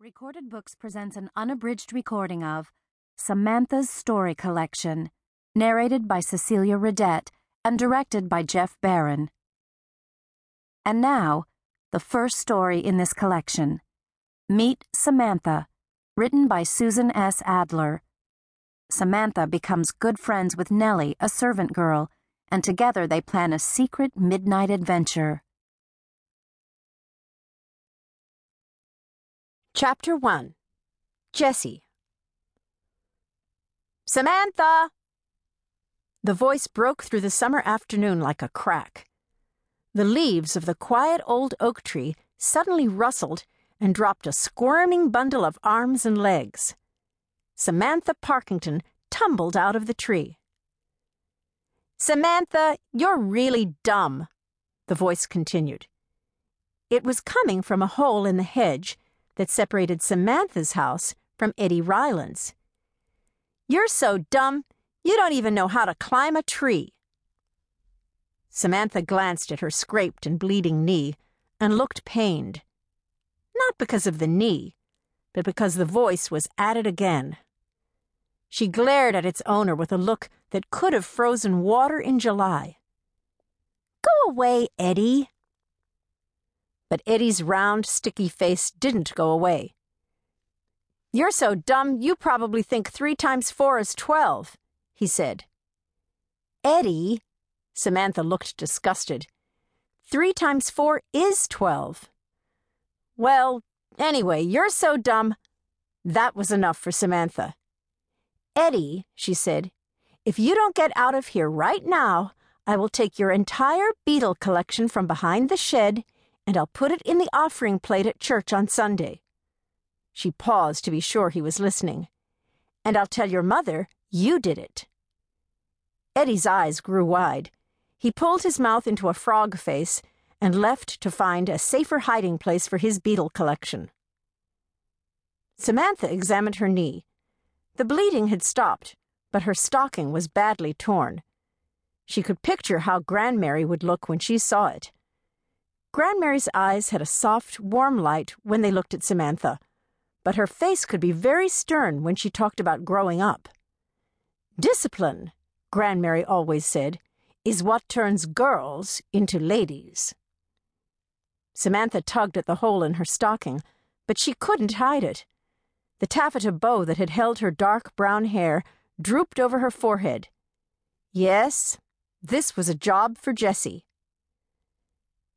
Recorded Books presents an unabridged recording of Samantha's Story Collection, narrated by Cecelia Riddett and directed by Jeff Barron. And now, the first story in this collection Meet Samantha, written by Susan S. Adler. Samantha becomes good friends with Nellie, a servant girl, and together they plan a secret midnight adventure. Chapter 1 Jessie Samantha! The voice broke through the summer afternoon like a crack. The leaves of the quiet old oak tree suddenly rustled and dropped a squirming bundle of arms and legs. Samantha Parkington tumbled out of the tree. Samantha, you're really dumb, the voice continued. It was coming from a hole in the hedge that separated Samantha's house from Eddie Ryland's. You're so dumb, you don't even know how to climb a tree. Samantha glanced at her scraped and bleeding knee and looked pained. Not because of the knee, but because the voice was at it again. She glared at its owner with a look that could have frozen water in July. Go away, Eddie, but Eddie's round, sticky face didn't go away. You're so dumb you probably think three times four is twelve, he said. Eddie, Samantha looked disgusted. Three times four is twelve. Well, anyway, you're so dumb. That was enough for Samantha. Eddie, she said, if you don't get out of here right now, I will take your entire beetle collection from behind the shed and I'll put it in the offering plate at church on Sunday. She paused to be sure he was listening. And I'll tell your mother you did it. Eddie's eyes grew wide. He pulled his mouth into a frog face and left to find a safer hiding place for his beetle collection. Samantha examined her knee. The bleeding had stopped, but her stocking was badly torn. She could picture how Grandmary would look when she saw it. Grandmary's eyes had a soft, warm light when they looked at Samantha, but her face could be very stern when she talked about growing up. Discipline, Grandmary always said, is what turns girls into ladies. Samantha tugged at the hole in her stocking, but she couldn't hide it. The taffeta bow that had held her dark brown hair drooped over her forehead. Yes, this was a job for Jessie.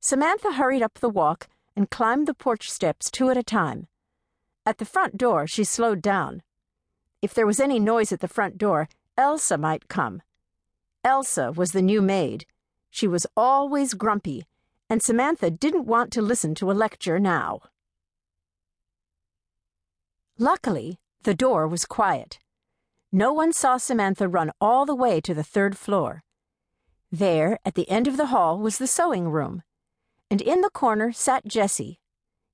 Samantha hurried up the walk and climbed the porch steps two at a time. At the front door, she slowed down. If there was any noise at the front door, Elsa might come. Elsa was the new maid. She was always grumpy, and Samantha didn't want to listen to a lecture now. Luckily, the door was quiet. No one saw Samantha run all the way to the third floor. There, at the end of the hall, was the sewing room and in the corner sat Jessie.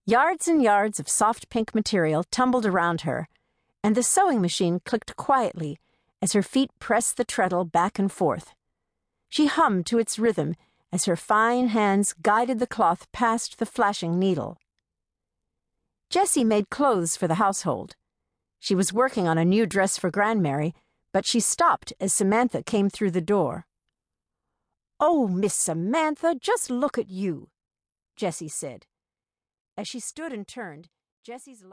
Yards and yards of soft pink material tumbled around her, and the sewing machine clicked quietly as her feet pressed the treadle back and forth. She hummed to its rhythm as her fine hands guided the cloth past the flashing needle. Jessie made clothes for the household. She was working on a new dress for Grandmary, but she stopped as Samantha came through the door. Oh, Miss Samantha, just look at you, Jessie said. As she stood and turned, Jessie's